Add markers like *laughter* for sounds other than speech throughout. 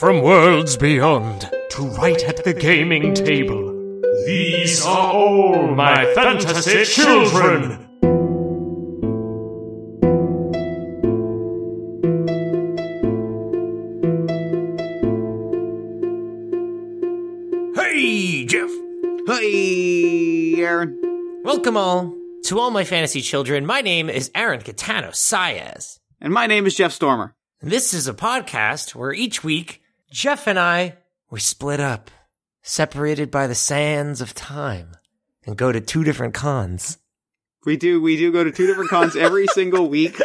from worlds beyond to right at the gaming table. These are all my fantasy children. Hey, Jeff. Hey, Aaron. Welcome all to all my fantasy children. My name is Aaron Catano Saez. And my name is Jeff Stormer. This is a podcast where each week, Jeff and I, we split up, separated by the sands of time, and go to two different cons. We do we do go to two different cons every *laughs* single week.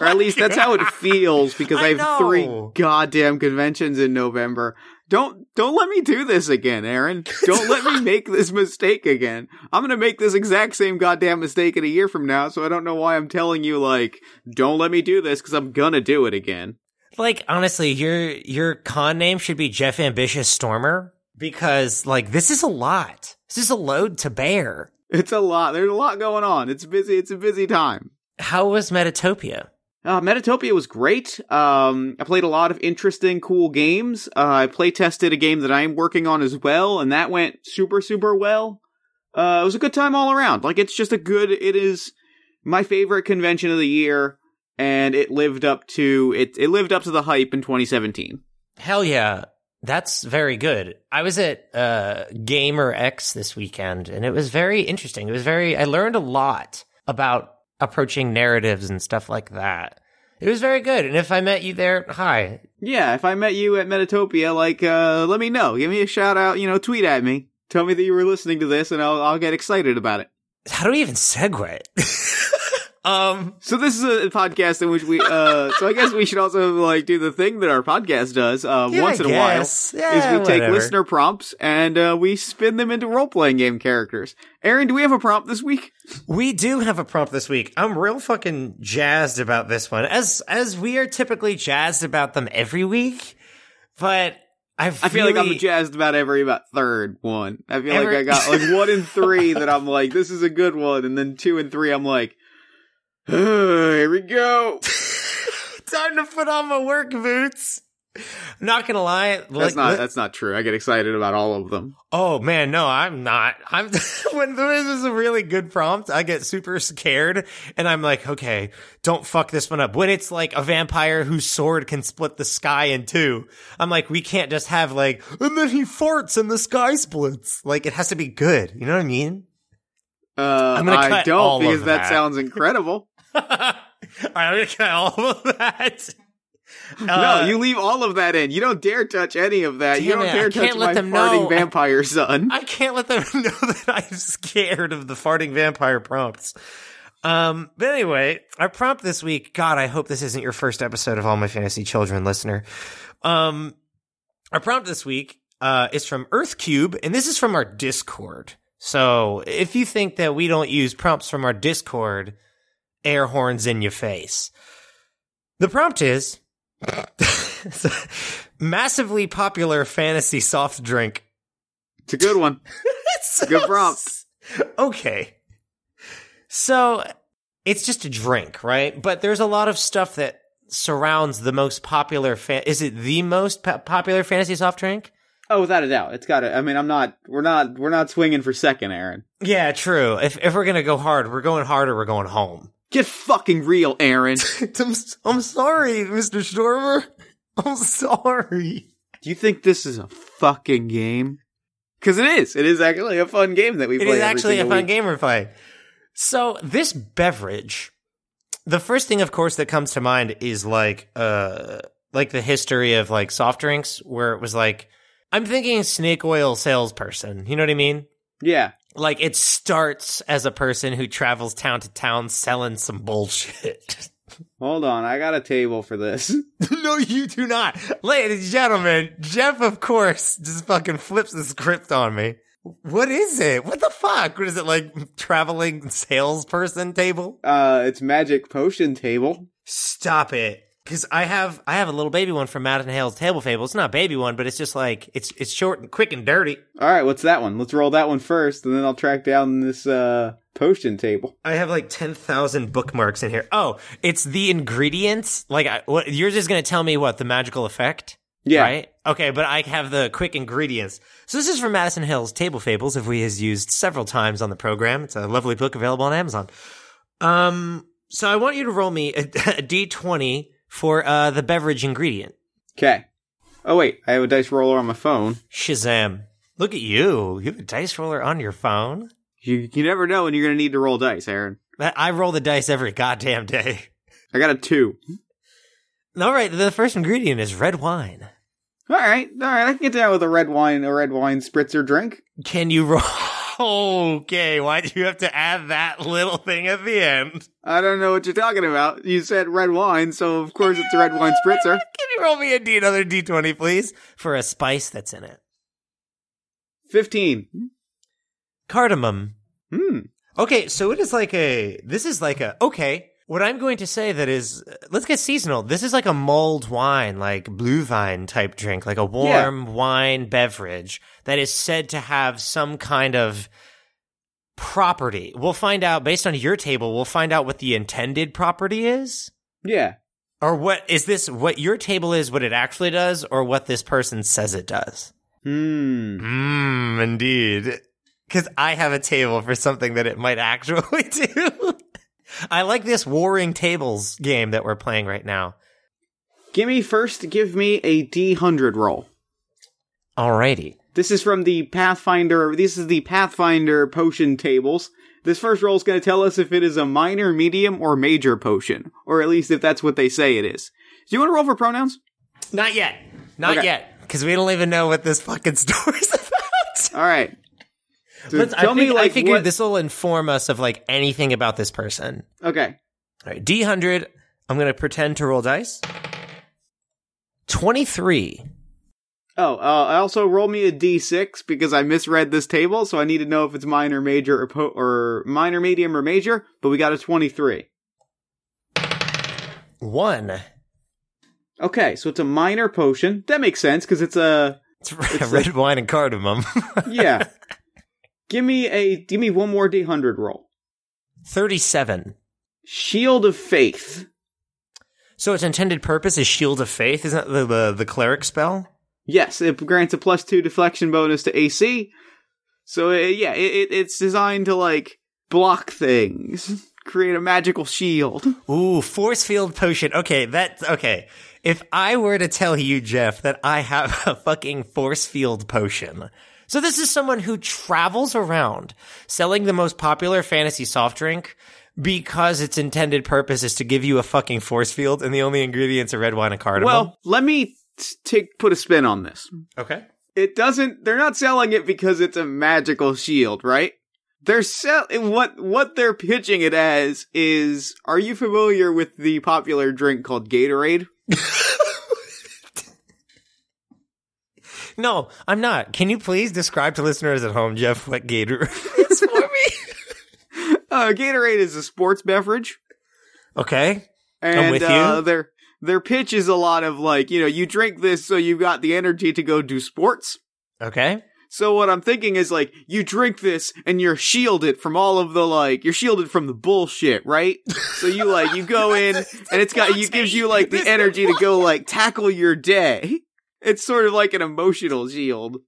Or at least that's how it *laughs* feels because I, I have three goddamn conventions in November. Don't don't let me do this again, Aaron. Don't let me *laughs* make this mistake again. I'm gonna make this exact same goddamn mistake in a year from now, so I don't know why I'm telling you like, don't let me do this because I'm gonna do it again. Like, honestly, your, your con name should be Jeff Ambitious Stormer because, like, this is a lot. This is a load to bear. It's a lot. There's a lot going on. It's busy. It's a busy time. How was Metatopia? Uh, Metatopia was great. Um, I played a lot of interesting, cool games. Uh, I play tested a game that I'm working on as well, and that went super, super well. Uh, it was a good time all around. Like, it's just a good, it is my favorite convention of the year, and it lived up to, it, it lived up to the hype in 2017. Hell yeah. That's very good. I was at uh, GaymerX this weekend and it was very interesting. It was very, I learned a lot about approaching narratives and stuff like that. It was very good. And if I met you there, hi. Yeah, if I met you at Metatopia, like, uh, let me know. Give me a shout out, you know, tweet at me. Tell me that you were listening to this, and I'll, I'll get excited about it. How do we even segue? *laughs* um, So this is a podcast in which we, uh, so I guess we should also like do the thing that our podcast does, uh, Yeah, once I in a while. Yeah, is we take listener prompts and, uh, we spin them into role-playing game characters. Aaron, do we have a prompt this week? we do have a prompt this week. I'm real fucking jazzed about this one, as as we are typically jazzed about them every week. But I I feel like I'm really- jazzed about every about third one. I feel Every- like I got like one and *laughs* three that I'm like, this is a good one. And then two and three, I'm like, *sighs* here we go. *laughs* Time to put on my work boots. Not gonna lie, That's like, not, that's not true. I get excited about all of them. oh man, no, I'm not. I'm *laughs* when there is a really good prompt, I get super scared, and I'm like, okay, don't fuck this one up. When it's like a vampire whose sword can split the sky in two, I'm like, we can't just have like, and then he farts and the sky splits. Like, it has to be good. You know what I mean? Uh, I'm gonna I don't all because that that. sounds incredible. All right, I'm gonna cut all of that. *laughs* no, Uh, you leave all of that in. You don't dare touch any of that. you don't it, dare I touch my them farting know. vampire son. I can't let them *laughs* know that I'm scared of the farting vampire prompts. Um, but anyway, our prompt this week, God, I hope this isn't your first episode of All My Fantasy Children listener. Um, our prompt this week, uh, is from Earthcube, and this is from our Discord. So if you think that we don't use prompts from our Discord, air horns in your face. The prompt is *laughs* massively popular fantasy soft drink It's a good one. *laughs* Good prompt. Okay. So it's just a drink, right? But there's a lot of stuff that surrounds the most popular fan. Is it the most po- popular fantasy soft drink? Oh, without a doubt, it's got to. I mean, I'm not. We're not. We're not swinging for second, Aaron. Yeah, true. If if we're gonna go hard, we're going hard or we're going home. Get fucking real, Aaron. *laughs* I'm, I'm sorry, Mr. Stormer. I'm sorry. Do you think this is a fucking game? Because it is. It is actually a fun game that we It play. is every actually a fun week. game we're playing. So this beverage, the first thing, of course, that comes to mind is like, uh, like the history of like soft drinks, where it was like, I'm thinking snake oil salesperson. You know what I mean? Yeah. Like it starts as a person who travels town to town selling some bullshit. Hold on, I got a table for this. *laughs* no, you do not. Ladies and gentlemen, Jeff, of course, just fucking flips the script on me. What is it? What the fuck? What is it like traveling salesperson table? Uh, it's magic potion table. Stop it. Cause I have I have a little baby one from Madison Hale's Table Fable. It's not a baby one, but it's just like it's it's short and quick and dirty. All right, what's that one? Let's roll that one first, and then I'll track down this uh potion table. I have like ten thousand bookmarks in here. Oh, it's the ingredients. Like, I, what you're just gonna tell me what the magical effect? Yeah. Right? Okay, but I have the quick ingredients. So this is from Madison Hill's Table Fables, if we has used several times on the program. It's a lovely book available on Amazon. Um, so I want you to roll me a, *laughs* a d20 for uh, the beverage ingredient. Okay. Oh wait, I have a dice roller on my phone. Shazam. Look at you. You have a dice roller on your phone? You you never know when you're gonna need to roll dice, Aaron. I roll the dice every goddamn day. I got a two. All right, the first ingredient is red wine. All right, all right. I can get down with a red wine, a red wine spritzer drink. Can you roll? *laughs* Okay, why do you have to add that little thing at the end? I don't know what you're talking about. You said red wine, so of course it's a red wine spritzer. *laughs* Can you roll me a D, another D20, please, for a spice that's in it? Fifteen. Cardamom. Hmm. Okay, so it is like a. This is like a. Okay, what I'm going to say that is, let's get seasonal. This is like a mulled wine, like Glühwein type drink, like a warm wine beverage that is said to have some kind of property. We'll find out based on your table. We'll find out what the intended property is. Yeah. Or what is this? What your table is? What it actually does, or what this person says it does? Hmm. Mmm, indeed. Because I have a table for something that it might actually *laughs* do. I like this warring tables game that we're playing right now. Give me first. Give me a D hundred roll. Alrighty. This is from the Pathfinder. This is the Pathfinder potion tables. This first roll is going to tell us if it is a minor, medium, or major potion, or at least if that's what they say it is. Do you want to roll for pronouns? Not yet. Not Okay. yet. Because we don't even know what this fucking *laughs* story's about. All right. So Let's, tell I, me fig- like I figured what- this will inform us of like anything about this person. Okay. All right, D100. I'm going to pretend to roll dice. 23. Oh, uh, I also roll me a D6 because I misread this table, so I need to know if it's minor, major, or, po- or minor, medium, or major. But we got a twenty-three. 1. Okay, so it's a minor potion. That makes sense because it's a It's, *laughs* red wine and cardamom. *laughs* yeah. Give me a give me one more D hundred roll. 37. Shield of Faith. So its intended purpose is Shield of Faith. Isn't that the, the, the cleric spell? Yes, it grants a plus two deflection bonus to AC. So uh, yeah, it, it, it's designed to like block things, *laughs* create a magical shield. Ooh, force field potion. Okay, that okay. If I were to tell you, Jeff, that I have *laughs* a fucking force field potion. So this is someone who travels around selling the most popular fantasy soft drink because its intended purpose is to give you a fucking force field and the only ingredients are red wine and cardamom. Well, let me take put a spin on this. okay. It doesn't. They're not selling it because it's a magical shield, right? They're selling what what they're pitching it as is. Are you familiar with the popular drink called Gatorade? *laughs* No, I'm not. Can you please describe to listeners at home, Jeff, what Gator is for me? *laughs* Uh, Gatorade is a sports beverage. Okay. and with uh, you. their their pitch is a lot of like you know you drink this so you've got the energy to go do sports. Okay. So what I'm thinking is like you drink this and you're shielded from all of the like you're shielded from the bullshit, right? So you like you go *laughs* in and it's got you gives you like the energy to go like tackle your day. It's sort of like an emotional shield.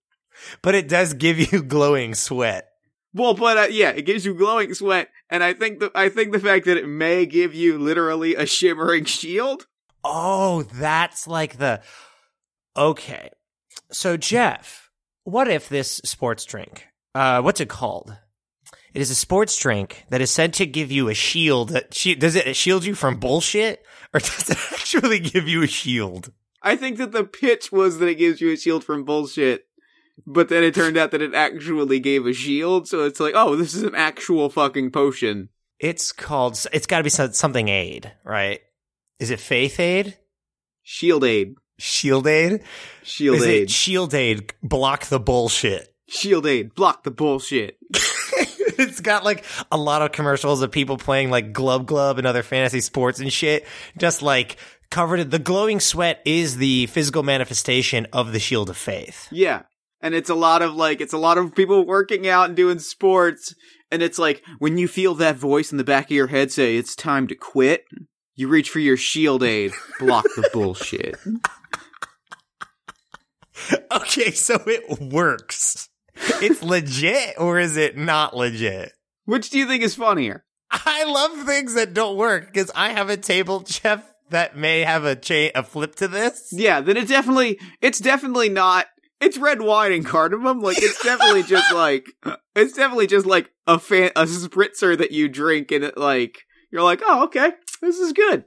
But it does give you *laughs* glowing sweat. Well, but uh, yeah, it gives you glowing sweat, and I think the I think the fact that it may give you literally a shimmering shield. Oh, that's like the. Okay. So, Jeff, what if this sports drink, uh, what's it called? It is a sports drink that is said to give you a shield. That shi- does it shield you from bullshit, or *laughs* does it actually give you a shield? I think that the pitch was that it gives you a shield from bullshit, but then it turned out that it actually gave a shield. So it's like, oh, this is an actual fucking potion. It's called. It's got to be something aid, right? Is it faith aid? Shield aid. Shield aid? Shield is aid. it shield aid? Block the bullshit. shield aid. Block the bullshit. *laughs* it's got like a lot of commercials of people playing like Glub Glub and other fantasy sports and shit. Just like covered in the glowing sweat is the physical manifestation of the shield of faith. Yeah. And it's a lot of like, it's a lot of people working out and doing sports. And it's like, when you feel that voice in the back of your head say, it's time to quit, you reach for your shield aid, block the bullshit. *laughs* Okay, so it works. It's legit or is it not legit? Which do you think is funnier? I love things that don't work because I have a table, Jeff, that may have a cha- a flip to this. Yeah, then it definitely it's definitely not it's red wine and cardamom. Like it's definitely just *laughs* like it's definitely just like a fan a spritzer that you drink and it like you're like, oh okay, this is good.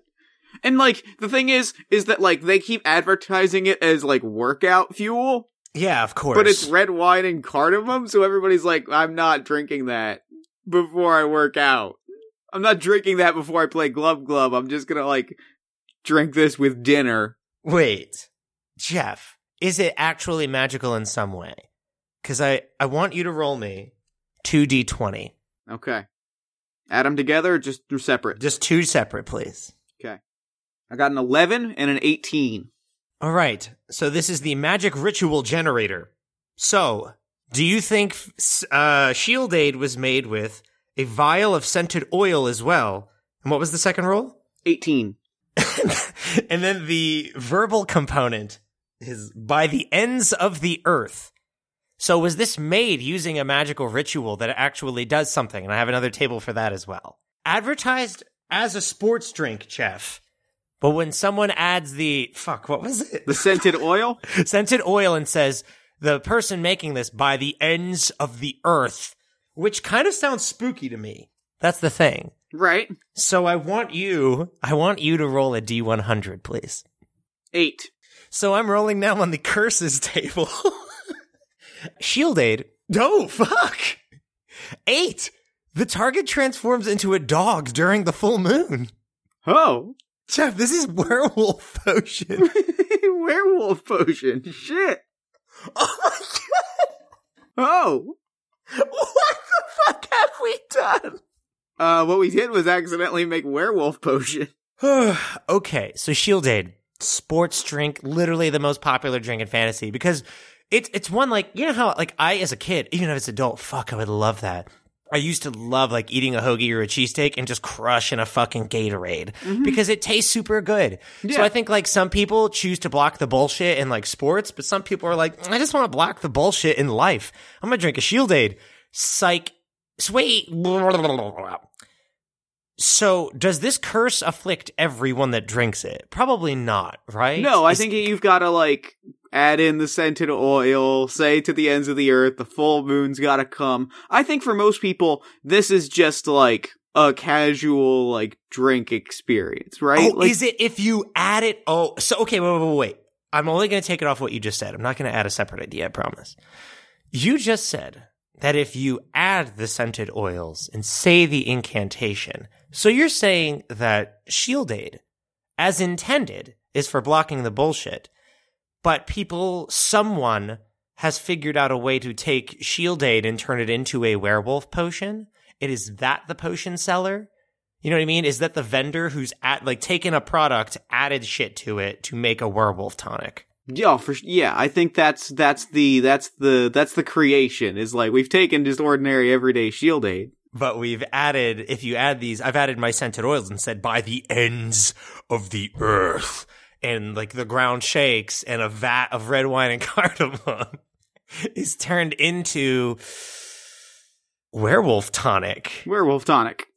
And like the thing is, is that like they keep advertising it as like workout fuel, Yeah, of course. but it's red wine and cardamom, so everybody's like, I'm not drinking that before I work out. I'm not drinking that before I play glove glove. I'm just gonna like drink this with dinner. Wait, Jeff, is it actually magical in some way? Because I, I want you to roll me 2d20. Okay. Add them together, or just separate. Just two separate, please. Okay. I got an 11 and an 18. All right. So this is the magic ritual generator. So, do you think uh, Shield Aid was made with a vial of scented oil as well? And what was the second roll? 18. And then the verbal component is by the ends of the earth. So was this made using a magical ritual that actually does something? And I have another table for that as well. Advertised as a sports drink, chef. But when someone adds the fuck, what was it? The scented oil? *laughs* Scented oil and says the person making this by the ends of the earth, which kind of sounds spooky to me. That's the thing. Right. So I want you, I want you to roll a D100, please. 8. So I'm rolling now on the curses *laughs* table. Shield aid. No, fuck. Eight. The target transforms into a dog during the full moon. Oh. Jeff, this is werewolf potion. *laughs* Werewolf potion. Shit. oh my Oh. What the fuck have we done? Uh, what we did was accidentally make werewolf potion. *laughs* *sighs* okay, so Shield Aid, sports drink, literally the most popular drink in fantasy because it's it's one like you know how like I as a kid, even if it's adult, fuck, I would love that. I used to love like eating a hoagie or a cheesesteak and just crushing a fucking Gatorade because it tastes super good. So I think like some people choose to block the bullshit in like sports, but some people are like, I just want to block the bullshit in life. I'm gonna drink a Shield Aid. Psych. Sweet. So, does this curse afflict everyone that drinks it? Probably not, right? No, I Is- think you've got to like add in the scented oil, say to the ends of the earth, the full moon's got to come. I think for most people, this is just like a casual like drink experience, right? Oh, like, is it if you add it? Oh, so okay, wait, wait, wait, wait. I'm only going to take it off what you just said. I'm not going to add a separate idea. I promise. You just said that if you add the scented oils and say the incantation, so you're saying that Shield Aid, as intended, is for blocking the bullshit, but people, someone has figured out a way to take Shield Aid and turn it into a werewolf potion. It is that the potion seller? You know what I mean? Is that the vendor who's at like taken a product, added shit to it to make a werewolf tonic? Yeah, for yeah, I think that's that's the that's the that's the creation is like we've taken just ordinary everyday shield aid. But we've added, if you add these, I've added my scented oils and said by the ends of the earth. And like the ground shakes and a vat of red wine and *laughs* cardamom is turned into werewolf tonic. Werewolf tonic.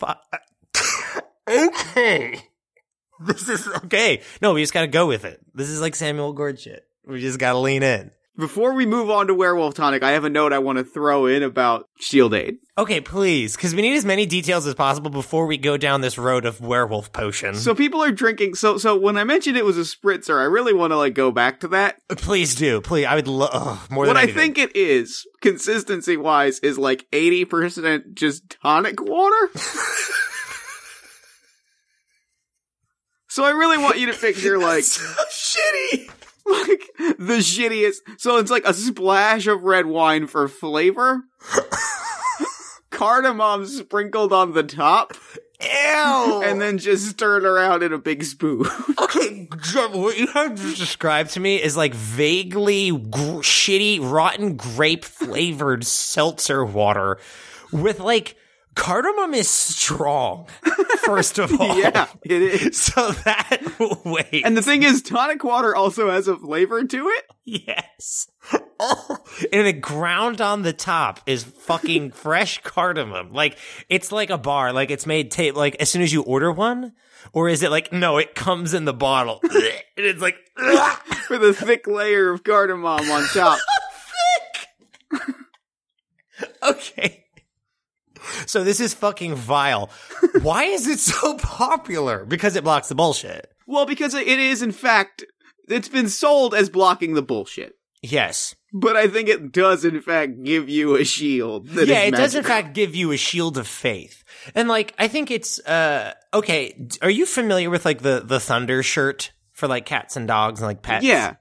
Fu- uh, *laughs* okay. *laughs* This is okay. No, we just gotta go with it. This is like Samuel Gord shit. We just gotta lean in. Before we move on to werewolf tonic, I have a note I want to throw in about shield aid. Okay, please, because we need as many details as possible before we go down this road of werewolf potion. So people are drinking. So so when I mentioned it was a spritzer, I really want to like go back to that. Uh, please do, please. I would love more What than I think it is, consistency wise, is like eighty percent just tonic water. *laughs* so I really want you to picture *laughs* like so shitty. like the shittiest. So it's like a splash of red wine for flavor. *laughs* Cardamom sprinkled on the top, Ew. and then just stirred around in a big spoon. *laughs* okay, what you have just described to me is like vaguely gr- shitty, rotten grape flavored seltzer water with like cardamom is strong. *laughs* First of all, yeah, it is. *laughs* So that wait, And the thing is, tonic water also has a flavor to it. Yes. Oh, and it ground on the top is fucking *laughs* fresh cardamom. Like it's like a bar. Like it's made tape. Like as soon as you order one, or is it like no? It comes in the bottle, and it's like with a thick layer of cardamom on top. thick. okay. *laughs* So this is fucking vile. Why is it so *laughs* popular? Because it blocks the bullshit. Well, because it is in fact it's been sold as blocking the bullshit. Yes. But I think it does in fact give you a shield. That yeah, it does in fact give you a shield of faith. And like I think it's uh okay, are you familiar with like the the thunder shirt for like cats and dogs and like pets? Yeah.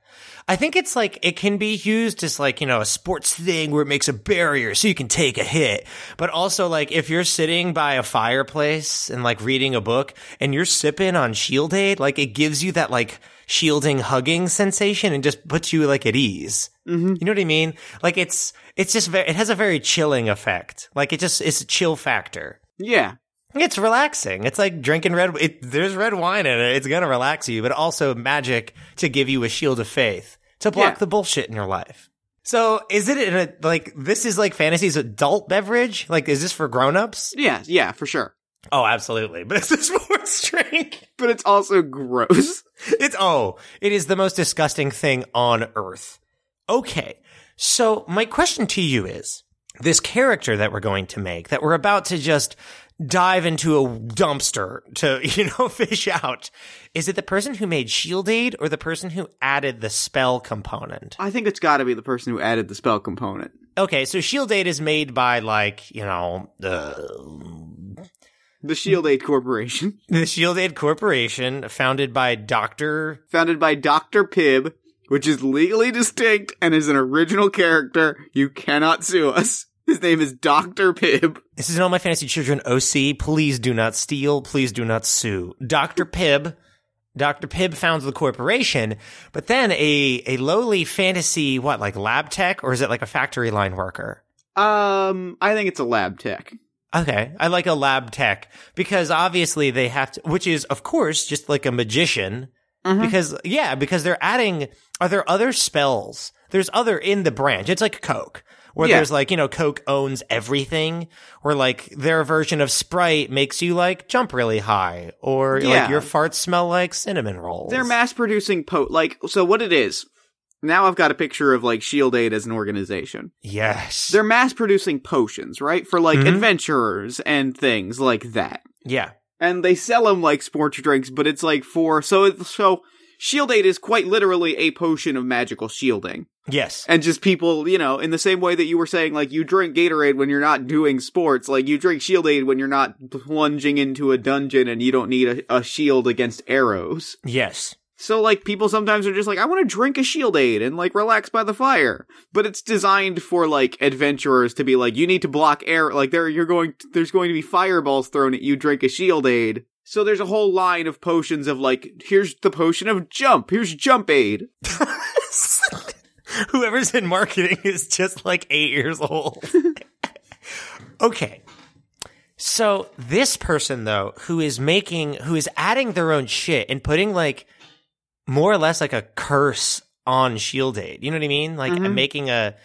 I think it's like it can be used as like, you know, a sports thing where it makes a barrier so you can take a hit. But also like if you're sitting by a fireplace and like reading a book and you're sipping on Shield Aid, like it gives you that like shielding hugging sensation and just puts you like at ease. Mm-hmm. You know what I mean? Like it's it's just very it has a very chilling effect. Like it just it's a chill factor. Yeah. It's relaxing. It's like drinking red. It, there's red wine in it. It's gonna relax you, but also magic to give you a shield of faith to block Yeah. the bullshit in your life. So, is it in a like this is like fantasy's adult beverage? Like, is this for grown-ups? Yeah, yeah, for sure. Oh, absolutely. *laughs* But it's a sports drink. But it's also gross. *laughs* It's oh, it is the most disgusting thing on earth. Okay. So my question to you is this character that we're going to make that we're about to just dive into a dumpster to, *laughs* you know, fish out. Is it the person who made Shield Aid or the person who added the spell component? I think it's got to be the person who added the spell component. Okay, so Shield Aid is made by like, you know, uh, The Shield Aid Corporation, *laughs* the Shield Aid Corporation founded by Dr. founded by Dr. Pibb, which is legally distinct and is an original character. You cannot sue us. His name is Dr. Pibb. This is All My Fantasy Children OC. Please do not steal. Please do not sue. Dr. Pibb. Dr. Pibb founds the corporation, but then a, a lowly fantasy, what, like lab tech, or is it like a factory line worker? Um, I think it's a lab tech. Okay. I like a lab tech because obviously they have to, which is, of course, just like a magician. Because, yeah, because they're adding, are there other spells? There's other in the branch. It's like Coke, where Yeah. there's like, you know, Coke owns everything, or like their version of Sprite makes you like jump really high, or Yeah. like your farts smell like cinnamon rolls. They're mass producing po like so what it is. Now I've got a picture of like Shield Aid as an organization. Yes. They're mass producing potions, right? For like Mhm. adventurers and things like that. yeah. And they sell them like sports drinks, but it's like for so so Shield Aid is quite literally a potion of magical shielding. Yes. And just people, you know, in the same way that you were saying, like, you drink Gatorade when you're not doing sports, like, you drink Shield Aid when you're not plunging into a dungeon and you don't need a, a shield against arrows. Yes. So, like, people sometimes are just like, I want to drink a Shield Aid and, like, relax by the fire. But it's designed for, like, adventurers to be like, you need to block air, like, there, you're going, there's going to be fireballs thrown at you, drink a Shield Aid. So there's a whole line of potions of, like, here's the potion of jump, here's Jump Aid. *laughs* Whoever's in marketing is just like eight years old. *laughs* okay. So this person though, who is making, who is adding their own shit and putting like more or less like a curse on Shield Aid. You know what I mean? Like Mhm. making a,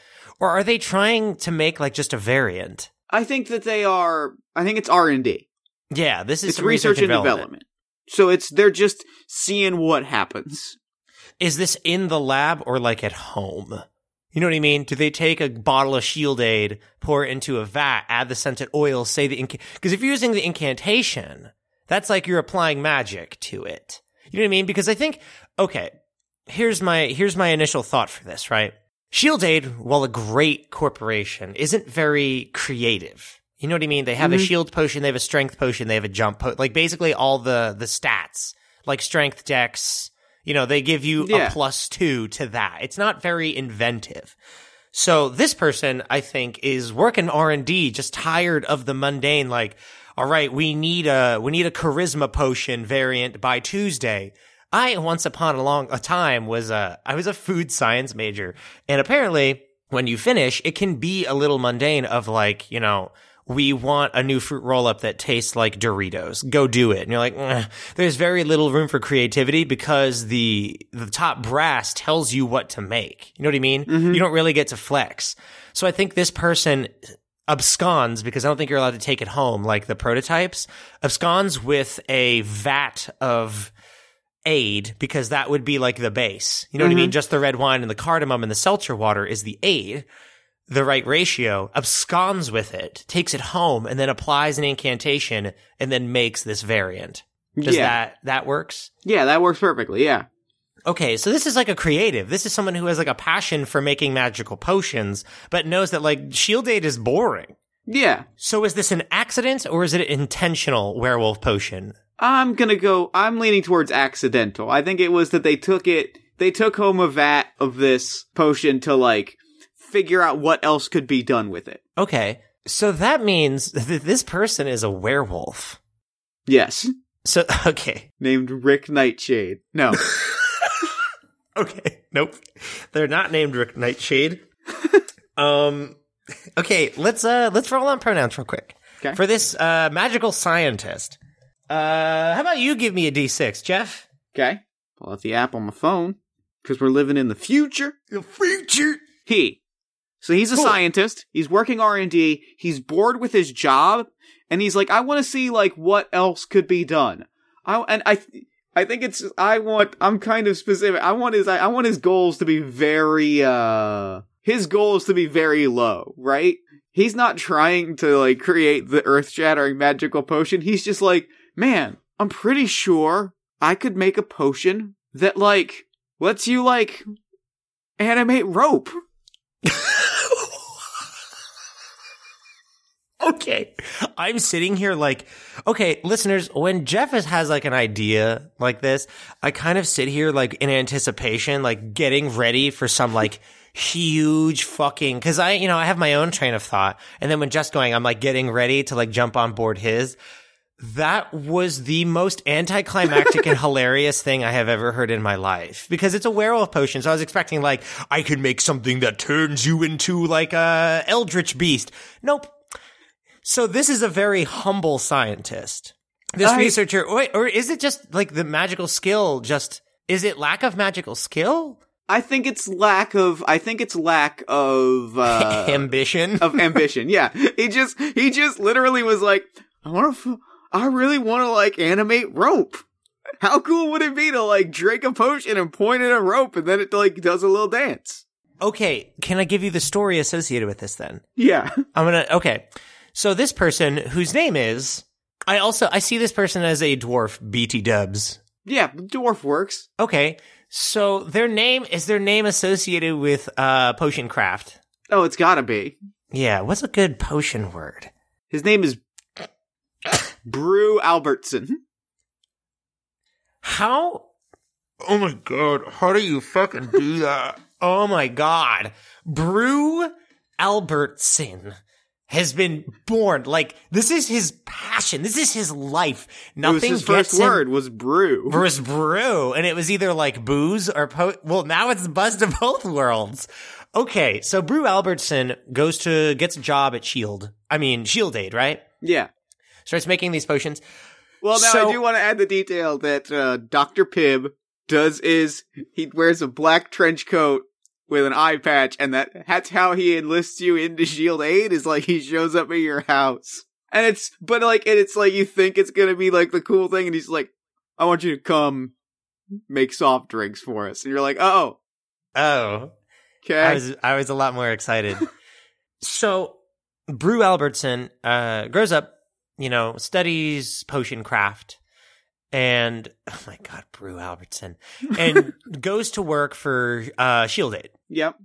or are they trying to make like just a variant? I think that they are, I think it's R&D. Yeah, this is it's some research, and development. So it's they're just seeing what happens. Is this in the lab or like at home? You know what I mean? Do they take a bottle of Shield Aid, pour it into a vat, add the scented oil, say the inc? Because if you're using the incantation, that's like you're applying magic to it. You know what I mean? Because I think, okay, here's my here's my initial thought for this. Right? Shield Aid, while a great corporation, isn't very creative. You know what I mean? They have a Mhm. shield potion, they have a strength potion, they have a jump po- like basically all the the stats, like strength dex. You know, they give you Yeah. a plus two to that. It's not very inventive. So this person, I think, is working R and D, just tired of the mundane. Like, all right, we need a we need a charisma potion variant by Tuesday. I once upon a long a time was a I was a food science major, and apparently when you finish, it can be a little mundane. Of like, you know, we want a new fruit roll up that tastes like Doritos. Go do it. And you're like, "Ugh." there's very little room for creativity because the the top brass tells you what to make. You know what I mean? Mm-hmm. You don't really get to flex. So I think this person absconds because I don't think you're allowed to take it home like the prototypes. Absconds with a vat of aid because that would be like the base. You know what I mean? Mm-hmm. Just the red wine and the cardamom and the seltzer water is the aid the right ratio, absconds with it, takes it home, and then applies an incantation, and then makes this variant. Does Yeah. that that works? Yeah, that works perfectly. Yeah. Okay, so this is like a creative. This is someone who has like a passion for making magical potions, but knows that like Shield Aid is boring. Yeah. So is this an accident or is it an intentional werewolf potion? I'm gonna go, I'm leaning towards accidental. I think it was that they took it, they took home a vat of this potion to like figure out what else could be done with it. Okay, so that means *laughs* that this person is a werewolf. Yes. So *laughs* okay, Named Rick Nightshade. No. *laughs* Okay. Nope. They're not named Rick Nightshade. um okay, let's uh let's roll on pronouns real quick. Okay. For this uh magical scientist. Uh how about you give me a D6, Jeff? okay. Pull out the app on my phone. Cause we're living in the future. The future. He. So he's a Cool. scientist. He's working R&D. He's bored with his job and he's like I want to see like what else could be done. I and I th- I think it's I want I'm kind of specific. I want his I, I want his goals to be very uh his goal is to be very low, right? He's not trying to like create the earth-shattering magical potion. He's just like, "Man, I'm pretty sure I could make a potion that like lets you like animate rope." *laughs* okay. I'm sitting here like, okay, listeners, when Jeff is, has like an idea like this, I kind of sit here like in anticipation, like getting ready for some like huge fucking, cause I, you know, I have my own train of thought. And then when Jeff's going, I'm like getting ready to like jump on board his. That was the most anticlimactic and *laughs* hilarious thing I have ever heard in my life because it's a werewolf potion. So I was expecting like I could make something that turns you into like a eldritch beast. Nope. So this is a very humble scientist. This I- researcher, wait, or is it just like the magical skill? Just is it lack of magical skill, I think it's lack of. I think it's lack of uh, *laughs* ambition? of ambition. Yeah, he just he just literally was like, I want to. F- I really want to like animate rope. How cool would it be to like drink a potion and point at a rope and then it like does a little dance? okay, can I give you the story associated with this then? Yeah, *laughs* I'm gonna okay. So this person whose name is I also I see this person as a dwarf BT Dubs. yeah. Dwarf works. Okay. So their name is their name associated with uh potion craft. Oh, it's gotta be. Yeah, what's a good potion word? His name is Brew Albertson. How Oh my god, how do you fucking do *laughs* that? oh my god. Brew Albertson has been born like this is his passion. This is his life. It was Nothing his gets first him word was brew. *laughs* was brew, and it was either like booze or po- well, now it's the buzz of *laughs* both worlds. Okay, so Brew Albertson goes to gets a job at Shield. I mean Shield Aid, right? Yeah. Starts making these potions. Well, now So- I do want to add the detail that uh, Dr. Pibb does is he wears a black trench coat with an eye patch, and that that's how he enlists you into Shield Aid. Is like he shows up at your house, and it's but like and it's like you think it's gonna be like the cool thing, and he's like, "I want you to come make soft drinks for us," and you're like, "Oh, Oh, okay." I was I was a lot more excited. *laughs* so Brew Albertson uh, grows up, you know, studies potion craft, and oh my god, Brew Albertson, and *laughs* goes to work for uh, Shield Aid. yep.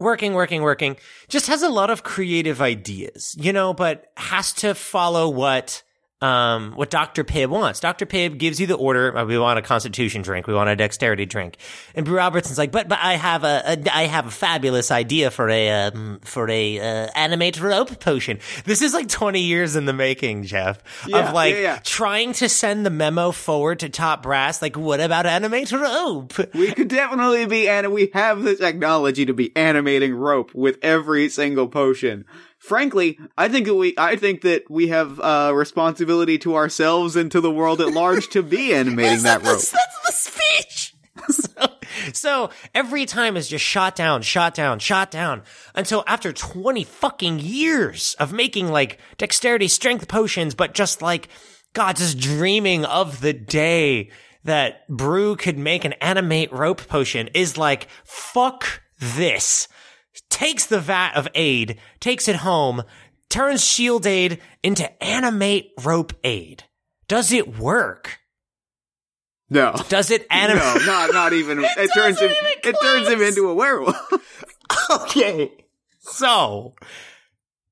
working, working, working, just has a lot of creative ideas, you know, but has to follow what um what Dr. Pibb wants. Dr. Pibb gives you the order, uh, we want a constitution drink, we want a dexterity drink. And Brew Robertson's like, "But but I have a, a I have a fabulous idea for a um, for a uh, animate rope potion." This is like 20 years in the making, Jeff, Yeah, of like yeah, yeah. trying to send the memo forward to top brass like, "What about animate rope?" We could definitely be, and we have the technology to be animating rope with every single potion. Frankly, I think that we, I think that we have a responsibility to ourselves and to the world at large to be *laughs* animating that rope. That's, that's the speech. *laughs* so, so every time is just shot down, shot down, shot down until after 20 fucking years of making like dexterity strength potions, but just like, God, just dreaming of the day that Brew could make an animate rope potion is like, fuck this. Takes the vat of aid, takes it home, turns shield aid into animate rope aid. Does it work? No. Does it animate? No, not not *laughs* even. it turns him. It turns him into a werewolf. *laughs* okay. So,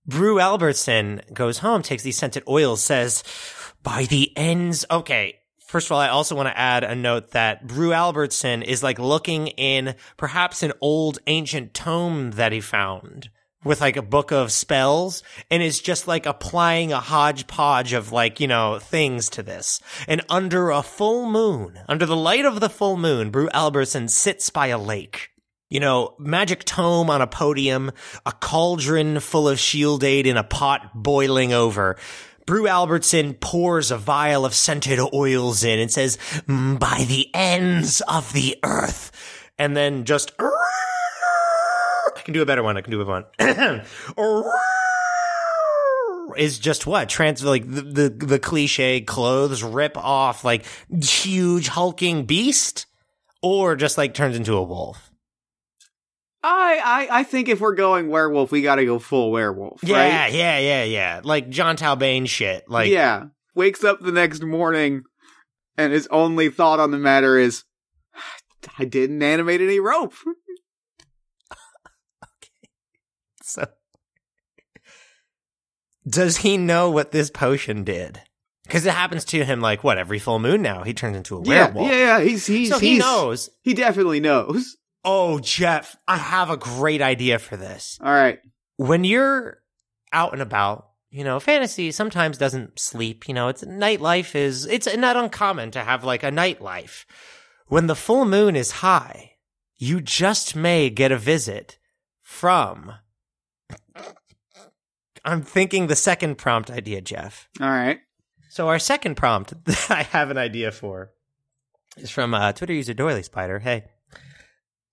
Brew Albertson goes home, takes these scented oils, says, by the ends, okay. First of all, I also want to add a note that Brew Albertson is like looking in perhaps an old ancient tome that he found with like a book of spells and is just like applying a hodgepodge of like, you know, things to this. And under a full moon, under the light of the full moon, Brew Albertson sits by a lake you know, magic tome on a podium, a cauldron full of shield aid in a pot boiling over. Brew Albertson pours a vial of scented oils in and says, "Mm, by the ends of the earth. And then just, I can do a better one. I can do a better one. is just what trans like the, the the cliche clothes rip off like huge hulking beast or just like turns into a wolf I, I I think if we're going werewolf, we got to go full werewolf. Yeah, right? yeah, yeah, yeah. Like Jon Talbain shit. Like, yeah. Wakes up the next morning, and his only thought on the matter is, *sighs* I didn't animate any rope. *laughs* Okay, *laughs* so. Does he know what this potion did? Because it happens to him like what every full moon now. He turns into a Yeah, werewolf. yeah, yeah. He's he's so he he's- knows. He definitely knows. Oh, Jeff, I have a great idea for this. All right. When you're out and about, you know, fantasy sometimes doesn't sleep. You know, it's nightlife is it's not uncommon to have like a nightlife. When the full moon is high, you just may get a visit from. I'm thinking the second prompt idea, Jeff. All right. So our second prompt *laughs* that I have an idea for is from uh, Twitter user Doily Spider. Hey,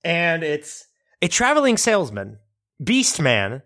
and it's a traveling salesman, Beast Man,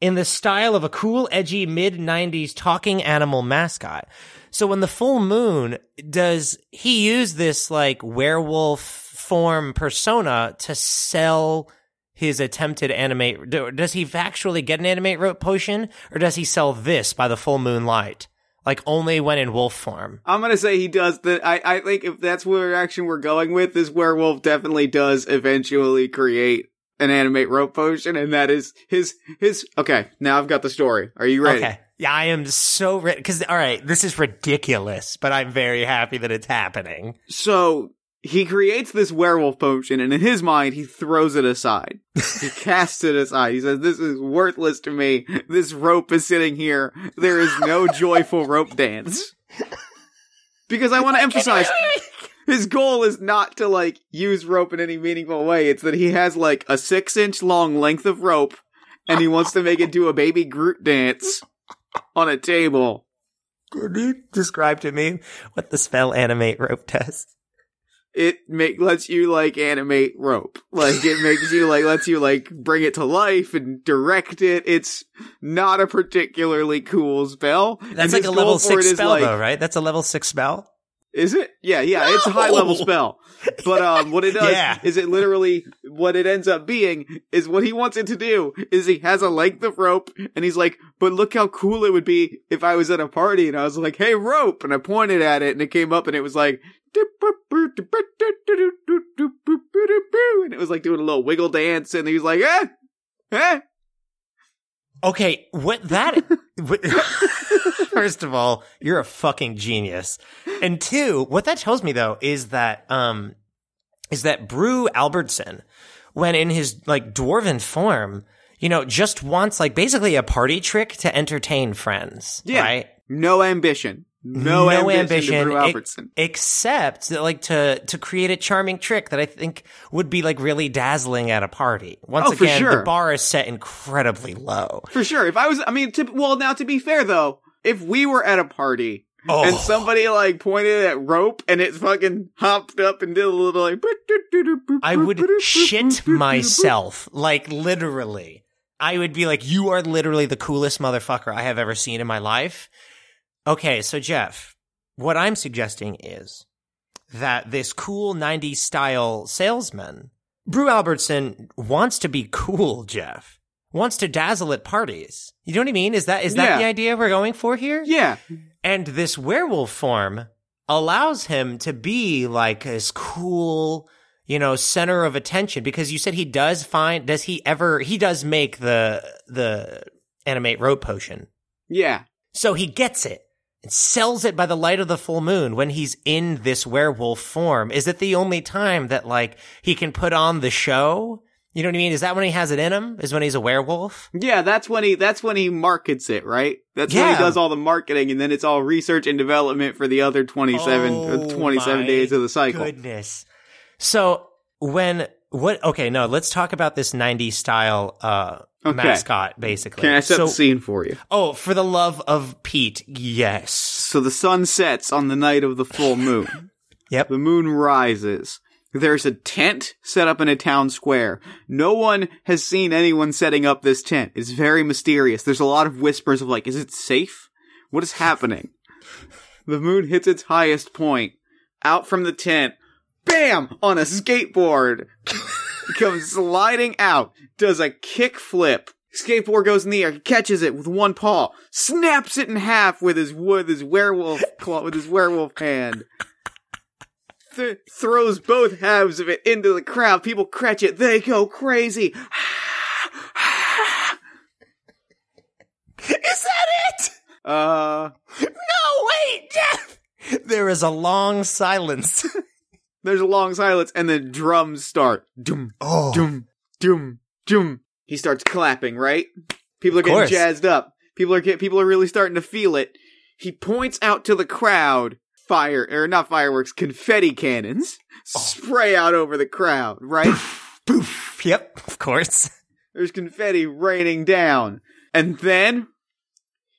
in the style of a cool, edgy mid '90s talking animal mascot. So when the full moon, does he use this like werewolf form persona to sell? His attempted animate, does he actually get an animate rope potion, or does he sell this by the full moonlight? Like only when in wolf form. I'm gonna say he does that. I I think if that's what direction we're going with, this werewolf definitely does eventually create an animate rope potion, and that is his his. Okay, now I've got the story. Are you ready? Okay. Yeah, I am so ready because all right, this is ridiculous, but I'm very happy that it's happening. So he creates this werewolf potion, and in his mind, he throws it aside. he *laughs* casts it aside. He says, "This is worthless to me. This rope is sitting here. There is no joyful rope dance." Because I want to *laughs* emphasize, his goal is not to like use rope in any meaningful way. It's that he has like a six inch long length of rope, and he wants to make it do a baby Groot dance on a table. Could you describe to me what the spell animate rope does? It make lets you like animate rope. Like it makes you like lets you like bring it to life and direct it. It's not a particularly cool spell. That's like a level six spell, like- though, right? That's a level six spell. Is it? Yeah, yeah. It's a high level spell. But um, what it does Yeah. is it literally what it ends up being is what he wants it to do is he has a length of rope and he's like, but look how cool it would be if I was at a party and I was like, hey rope, and I pointed at it and it came up and it was like. And it was like doing a little wiggle dance, and he was like, "Eh, eh." Okay, what that? *laughs* what- *laughs* First of all, you're a fucking genius, and two, what that tells me though is that um, is that Brew Albertson, when in his like dwarven form, you know, just wants like basically a party trick to entertain friends, Yeah. right? No ambition. No, no ambition, ex- Albertson. except that, like to to create a charming trick that I think would be like really dazzling at a party. Once Oh, for again, sure. the bar is set incredibly low. For sure. If I was, I mean, to, well, now to be fair though, if we were at a party Oh. and somebody like pointed at rope and it fucking hopped up and did a little like, I would shit myself, like literally. I would be like, "You are literally the coolest motherfucker I have ever seen in my life." Okay, so Jeff, what I'm suggesting is that this cool 90s style salesman, Brew Albertson, wants to be cool, Jeff. Wants to dazzle at parties. You know what I mean? Is that is that Yeah. the idea we're going for here? Yeah. And this werewolf form allows him to be like this cool, you know, center of attention because you said he does find does he ever he does make the the animate rope potion. Yeah. So he gets it sells it by the light of the full moon when he's in this werewolf form. Is it the only time that like he can put on the show? You know what I mean? Is that when he has it in him? Is when he's a werewolf? Yeah, that's when he that's when he markets it, right? That's when he does all the marketing and then it's all research and development for the other 27 Oh, uh, 27 days of the cycle. Goodness. So when what? Okay, no. Let's talk about this '90s style uh, Okay. mascot, basically. Can I set so, the scene for you? Oh, for the love of Pete, yes. So the sun sets on the night of the full moon. *laughs* Yep. The moon rises. There's a tent set up in a town square. No one has seen anyone setting up this tent. It's very mysterious. There's a lot of whispers of like, is it safe? What is happening? *laughs* the moon hits its highest point. Out from the tent, bam, on a skateboard. comes sliding out, does a kick flip. Skateboard goes in the air, catches it with one paw, snaps it in half with his with his werewolf claw, with his werewolf hand. Th- throws both halves of it into the crowd. People catch it. They go crazy. Is that it? Uh, No, wait, Jeff. There is a long silence. *laughs* there's a long silence, and then drums start. Doom, Oh, doom, doom, dum. He starts clapping. Right? People are getting jazzed up. People are get. People are really starting to feel it. He points out to the crowd. Fire or not fireworks, confetti cannons oh. spray out over the crowd. Right? poof. Yep, of course. There's confetti raining down. And then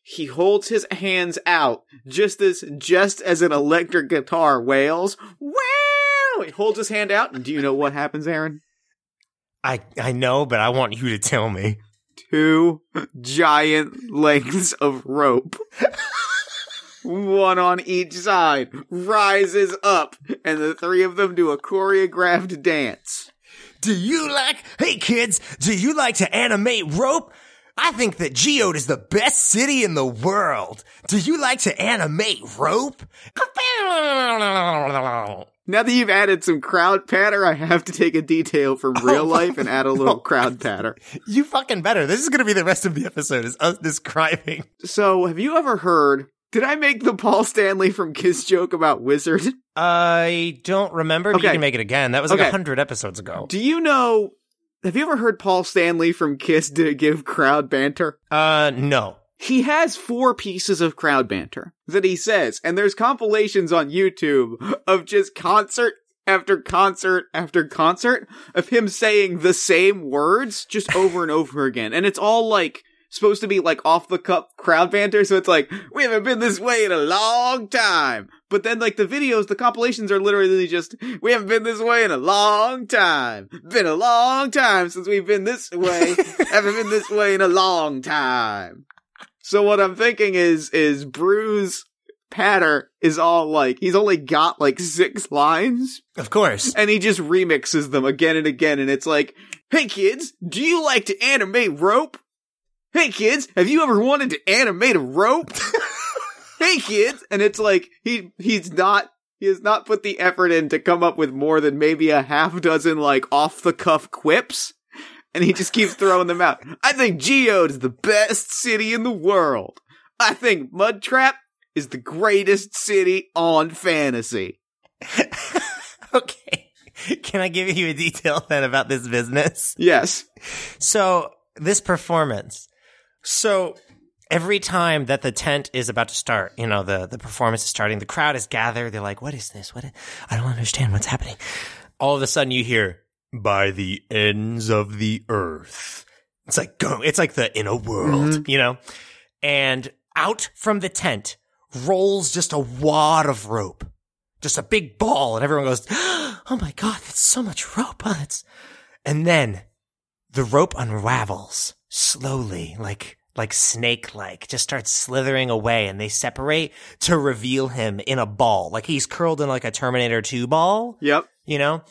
he holds his hands out just as just as an electric guitar wails. He holds his hand out, and do you know what happens, Aaron? I I know, but I want you to tell me. Two giant lengths of rope. One on each side rises up, and the three of them do a choreographed dance. Do you like, hey kids, do you like to animate rope? I think that Geode is the best city in the world. Do you like to animate rope? *laughs* Now that you've added some crowd patter, I have to take a detail from *laughs* real life and add a little crowd patter. *laughs* You fucking better. This is gonna be the rest of the episode, is us describing. So, have you ever heard? Did I make the Paul Stanley from Kiss joke about Wizard? I don't remember, but you Okay. can make it again. That was like a Okay. hundred episodes ago. Do you know? Have you ever heard Paul Stanley from Kiss to *laughs* give crowd banter? Uh, no. He has four pieces of crowd banter that he says, and there's compilations on YouTube of just concert after concert after concert of him saying the same words just over and over again. And it's all like supposed to be like off the cup crowd banter. So it's like, we haven't been this way in a long time. But then like the videos, the compilations are literally just, we haven't been this way in a long time. Been a long time since we've been this way. *laughs* haven't been this way in a long time. So what I'm thinking is, is Brew's patter is all like, he's only got like six lines Of course. and he just remixes them again and again and it's like, hey kids, do you like to animate rope? Hey kids, have you ever wanted to animate a rope? *laughs* hey kids, and it's like, he, he's not, he has not put the effort in to come up with more than maybe a half dozen like off the cuff quips. And he just keeps throwing them out. I think Geode is the best city in the world. I think Mudtrap is the greatest city on fantasy. *laughs* okay. Can I give you a detail then about this business? Yes. So this performance. So every time that the tent is about to start, you know, the, the performance is starting, the crowd is gathered. They're like, what is this? What? I don't understand what's happening. All of a sudden you hear, by the ends of the earth. It's like go, it's like the inner world, mm-hmm. you know? And out from the tent rolls just a wad of rope. Just a big ball, and everyone goes, *gasps* Oh my god, that's so much rope. Oh, that's and then the rope unravels slowly, like like snake like, just starts slithering away and they separate to reveal him in a ball. Like he's curled in like a Terminator 2 ball, Yep. you know?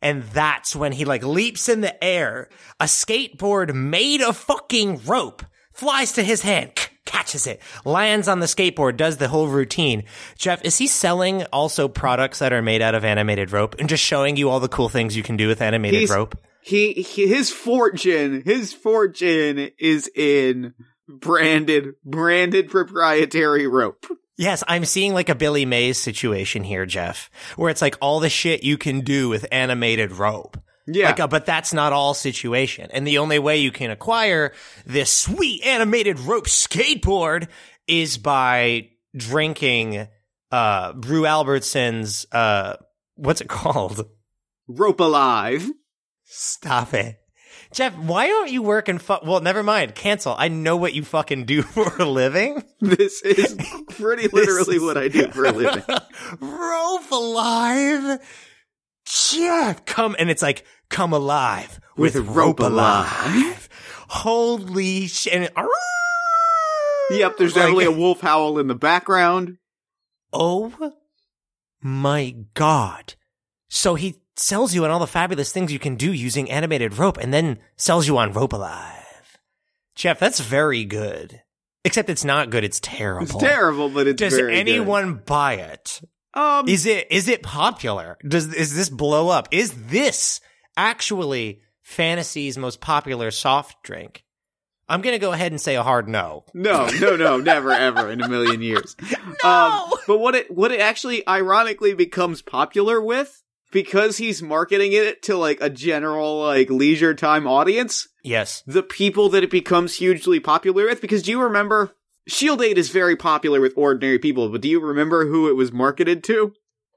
And that's when he like leaps in the air. A skateboard made of fucking rope flies to his hand, catches it, lands on the skateboard, does the whole routine. Jeff, is he selling also products that are made out of animated rope and just showing you all the cool things you can do with animated He's- rope? He, he his fortune his fortune is in branded branded proprietary rope. Yes, I'm seeing like a Billy Mays situation here, Jeff, where it's like all the shit you can do with animated rope. Yeah. Like, uh, but that's not all situation. And the only way you can acquire this sweet animated rope skateboard is by drinking, uh, Brew Albertson's, uh, what's it *laughs* called? rope alive. Stop it. Jeff, why aren't you working? Fu- well, never mind. Cancel. I know what you fucking do *laughs* for a living. This is *laughs* pretty literally is- what I do for a living. *laughs* Rope alive. Jeff, come and it's like come alive with, With rope, Rope alive. Alive. Holy shit! And, Yep, there's Like- definitely a wolf howl in the background. Oh my god! So he sells you on all the fabulous things you can do using animated rope, and then sells you on rope alive. Jeff, that's very good. Except it's not good. It's terrible. It's terrible, but it's Does very good. anyone buy it? Um, Is it is it popular? Does is this blow up? Is this actually fantasy's most popular soft drink? I'm gonna go ahead and say a hard no. no, no, no, never, ever in a million years. *laughs* Um, but what it what it actually ironically becomes popular with because he's marketing it to like a general like leisure time audience. Yes. The people that it becomes hugely popular with. Because do you remember? Shield Aid is very popular with ordinary people, but do you remember who it was marketed to?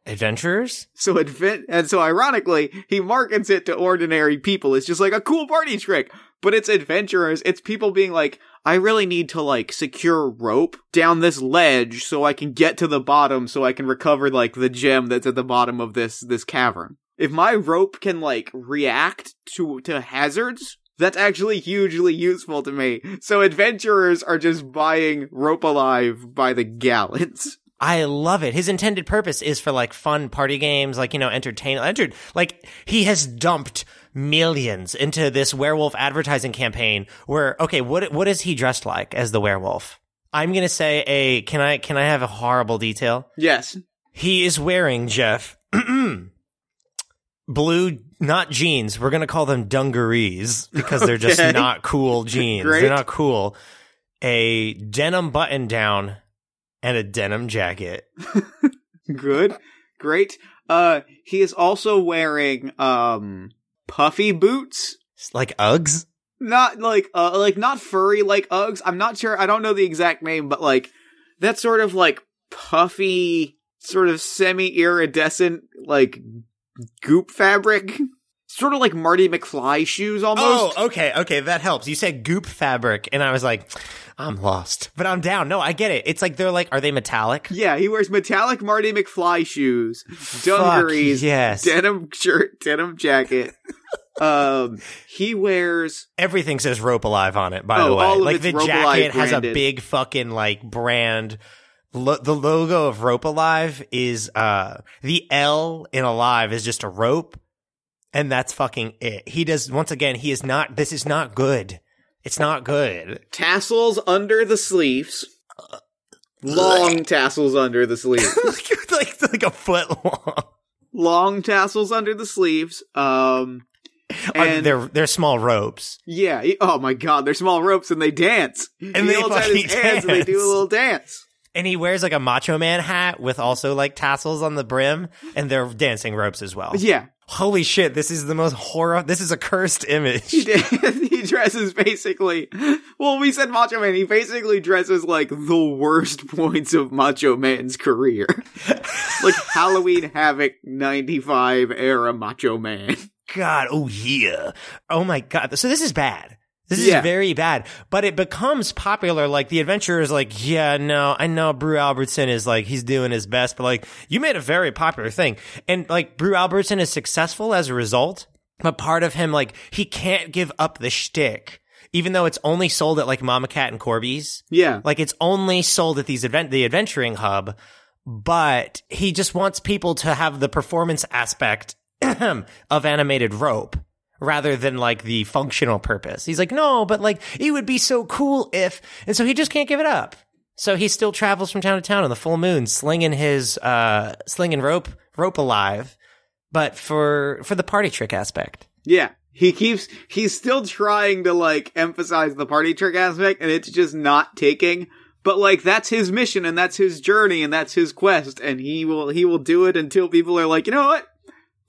Adventurers? So advent, and so ironically, he markets it to ordinary people. It's just like a cool party trick, but it's adventurers. It's people being like, I really need to like secure rope down this ledge so I can get to the bottom so I can recover like the gem that's at the bottom of this, this cavern. If my rope can like react to, to hazards, that's actually hugely useful to me. So adventurers are just buying rope alive by the gallons. I love it. His intended purpose is for like fun party games, like, you know, entertain, entered, like he has dumped millions into this werewolf advertising campaign where, okay, what, what is he dressed like as the werewolf? I'm going to say a, can I, can I have a horrible detail? Yes. He is wearing, Jeff, *clears throat* blue, not jeans. We're going to call them dungarees because they're just not cool jeans. Great. They're not cool. A denim button down and a denim jacket. *laughs* Good. Great. Uh he is also wearing um puffy boots. Like Uggs? Not like uh like not furry like Uggs. I'm not sure. I don't know the exact name, but like that sort of like puffy sort of semi-iridescent like goop fabric. *laughs* Sort of like Marty McFly shoes almost. Oh, okay, okay, that helps. You said goop fabric, and I was like, I'm lost. But I'm down. No, I get it. It's like they're like, are they metallic? Yeah, he wears metallic Marty McFly shoes, dungarees, Fuck, yes. denim shirt, denim jacket. *laughs* um, he wears Everything says rope alive on it, by Oh, the way. all of Like it's the Rope jacket Alive has a big fucking like brand. Lo- the logo of Rope Alive is uh the L in Alive is just a rope, and that's fucking it. He does once again. He is not. This is not good. It's not good. tassels under the sleeves. Long *laughs* tassels under the sleeves. *laughs* like like a foot long. Long tassels under the sleeves. Um, *laughs* and they're they're small ropes. yeah. oh my god, they're small ropes and they dance. And he they holds out his hands and they do a little dance. And he wears like a Macho Man hat with also like tassels on the brim, and they're dancing ropes as well. Yeah, Holy shit, this is the most horror. This is a cursed image. He, *laughs* he dresses basically. Well, we said Macho Man. He basically dresses like the worst *laughs* points of Macho Man's career, *laughs* like Halloween Havoc '95 era Macho Man. God, oh yeah. Oh my god. So this is bad. This Yeah. is very bad. But it becomes popular. Like the adventurer is like, yeah, no, I know Brew Albertson is like, he's doing his best, but like, you made a very popular thing. And like, Brew Albertson is successful as a result. But part of him, like, he can't give up the shtick, even though it's only sold at like Mama Cat and Corby's. Yeah, Like it's only sold at these event, the adventuring hub, but he just wants people to have the performance aspect *clears throat* of animated rope rather than like the functional purpose. He's like, no, but like it would be so cool if, and so he just can't give it up. So he still travels from town to town on the full moon, slinging his, uh, slinging rope, rope alive, but for, for the party trick aspect. yeah. He keeps. He's still trying to like emphasize the party trick aspect, and it's just not taking. But like that's his mission, and that's his journey, and that's his quest, and he will he will do it until people are like, you know what,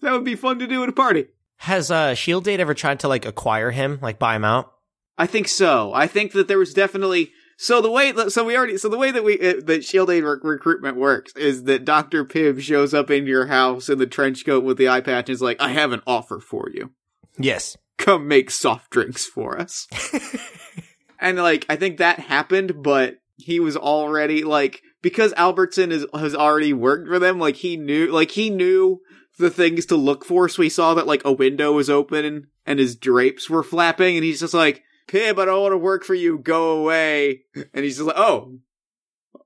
that would be fun to do at a party. Has, uh, Shield Aid ever tried to like acquire him, like buy him out? I think so. I think that there was definitely so the way so we already so the way that we uh, that Shield Aid rec- recruitment works is that Doctor Pibb shows up into your house in the trench coat with the eye patch and is like, "I have an offer for you. Yes. Come make soft drinks for us." *laughs* and like I think that happened, but he was already like because Albertson is has already worked for them. Like he knew like he knew the things to look for. So he saw that like a window was open and his drapes were flapping, and he's just like, "Pibb, I don't want to work for you. Go away." And he's just like, "Oh,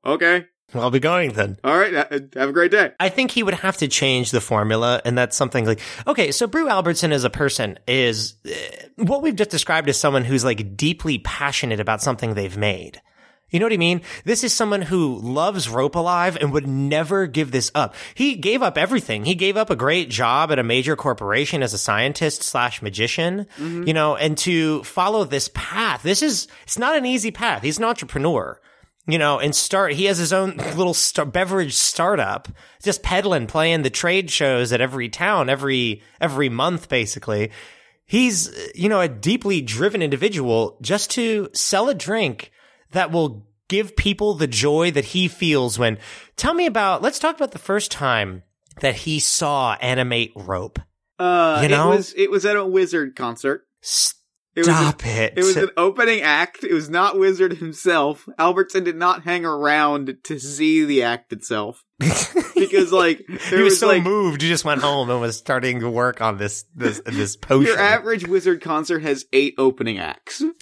okay, I'll be going then. all right. Have a great day." I think he would have to change the formula, and that's something like okay. So Brew Albertson as a person is uh, what we've just described as someone who's like deeply passionate about something they've made. You know what I mean? This is someone who loves Rope Alive and would never give this up. He gave up everything. He gave up a great job at a major corporation as a scientist slash magician, mm-hmm. you know, and to follow this path. This is, it's not an easy path. He's an entrepreneur you know, and start. He has his own *laughs* little star- beverage startup, just peddling, playing the trade shows at every town, every every month, basically. He's, you know, a deeply driven individual just to sell a drink that will give people the joy that he feels when. Tell me about. Let's talk about the first time that he saw animate rope. Uh, You know? it was it was at a wizard concert. It was Stop it! It was an opening act. It was not Wizard himself. Albertson did not hang around to see the act itself *laughs* because, like, he was, was, so like moved. He just went home and was starting to work on this this this potion. your average Wizard concert has eight opening acts. *laughs*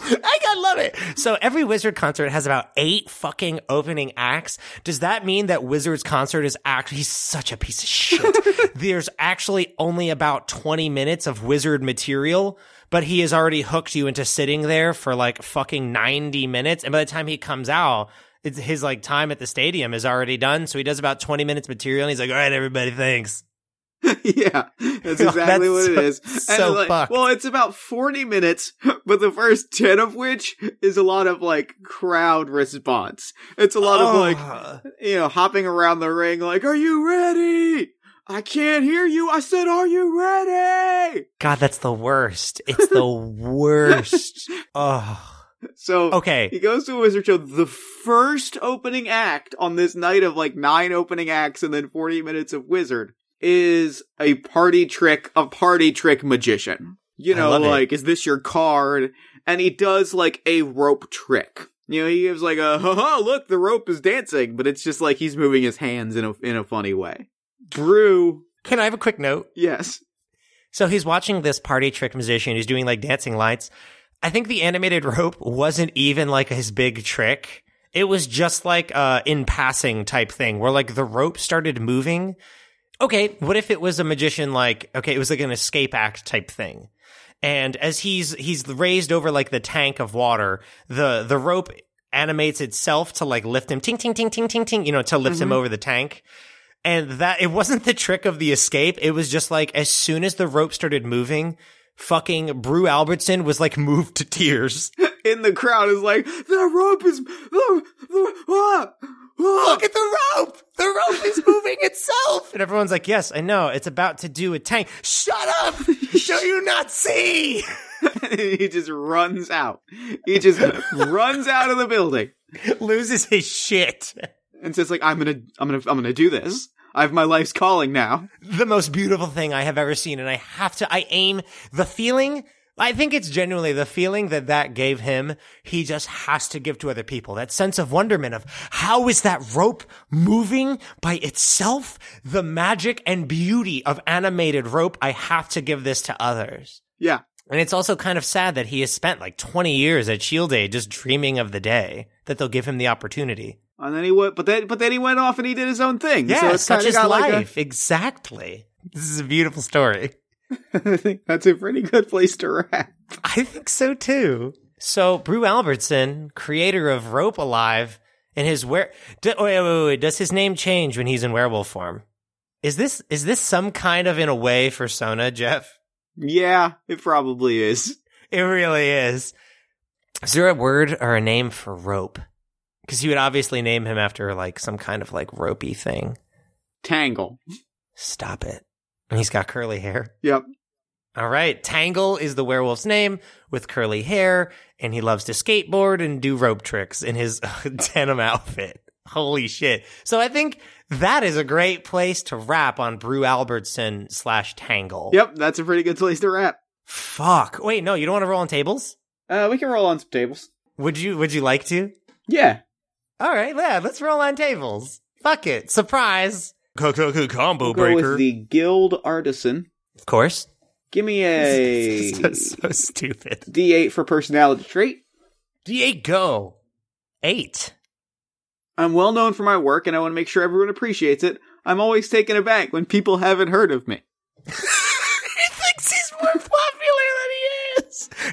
*laughs* I gotta love it. So every Wizard concert has about eight fucking opening acts. Does that mean that Wizard's concert is actually he's such a piece of shit? *laughs* There's actually only about 20 minutes of Wizard material, but he has already hooked you into sitting there for like fucking 90 minutes. And by the time he comes out, it's his like time at the stadium is already done. So he does about 20 minutes material and he's like, all right, everybody, thanks. *laughs* yeah, that's *laughs* oh, exactly That's what it so- is. so like, fucked. Well, it's about 40 minutes, but the first 10 of which is a lot of like crowd response. It's a lot of like, you know, hopping around the ring like, are you ready? I can't hear you. I said, are you ready? God, that's the worst. It's the *laughs* worst. oh. So, Okay. He goes to a wizard show. The first opening act on this night of like nine opening acts and then 40 minutes of wizard is a party trick, a party trick magician. You know, like, is this your card? And he does like a rope trick. You know, he gives like a, haha, look, the rope is dancing, but it's just like he's moving his hands in a, in a funny way. Drew, Can I have a quick note? yes. So he's watching this party trick musician who's doing like dancing lights. I think the animated rope wasn't even like his big trick. It was just like uh in passing type thing where like the rope started moving. Okay, what if it was a magician like okay, it was like an escape act type thing. And as he's he's raised over like the tank of water, the the rope animates itself to like lift him ting ting ting ting ting ting, you know, to lift him over the tank. And that it wasn't the trick of the escape. It was just like as soon as the rope started moving, fucking Brew Albertson was like *laughs* moved to tears. *laughs* In the crowd is like, the rope is, the, the, ah, Look at the rope! The rope is moving itself! And everyone's like, Yes, I know. It's about to do a tank. Shut up! *laughs* Do you not see? *laughs* he just runs out. He just runs out of the building Loses his shit. and says like I'm to I'm to I'm to do this. I have my life's calling now. the most beautiful thing I have ever seen. And I have to, I aim the feeling. I think it's genuinely the feeling that that gave him. He just has to give to other people. That sense of wonderment of how is that rope moving by itself? The magic and beauty of animated rope. I have to give this to others. Yeah. And it's also kind of sad that he has spent like 20 years at Shield Aid just dreaming of the day that they'll give him the opportunity. And then he went but then but then he went off and he did his own thing. Yeah, so it's such is life. like exactly. This is a beautiful story. *laughs* I think that's a pretty good place to wrap. I think so too. So, Brew Albertson, creator of Rope Alive, and his where do, oh, wait, wait, wait, does his name change when he's in werewolf form? Is this is this some kind of in a way fursona, Jeff? Yeah, it probably is. It really is. Is there a word or a name for rope? Because you would obviously name him after like some kind of like ropey thing. Tangle. Stop it. And he's got curly hair. Yep. All right. Tangle is the werewolf's name with curly hair, and he loves to skateboard and do rope tricks in his *laughs* denim outfit. Holy shit. So I think that is a great place to wrap on Brew Albertson slash Tangle. Yep, that's a pretty good place to wrap. Fuck. Wait, no, you don't want to roll on tables? Uh, we can roll on some tables. Would you would you like to? Yeah. All right, yeah, let's roll on tables. Fuck it. Surprise. Combo Go with the Guild Artisan. Of course. Give me a *laughs* so, so stupid. D8 for personality trait. D8 go. Eight. I'm well known for my work and I want to make sure everyone appreciates it. I'm always taken aback when people haven't heard of me. *laughs*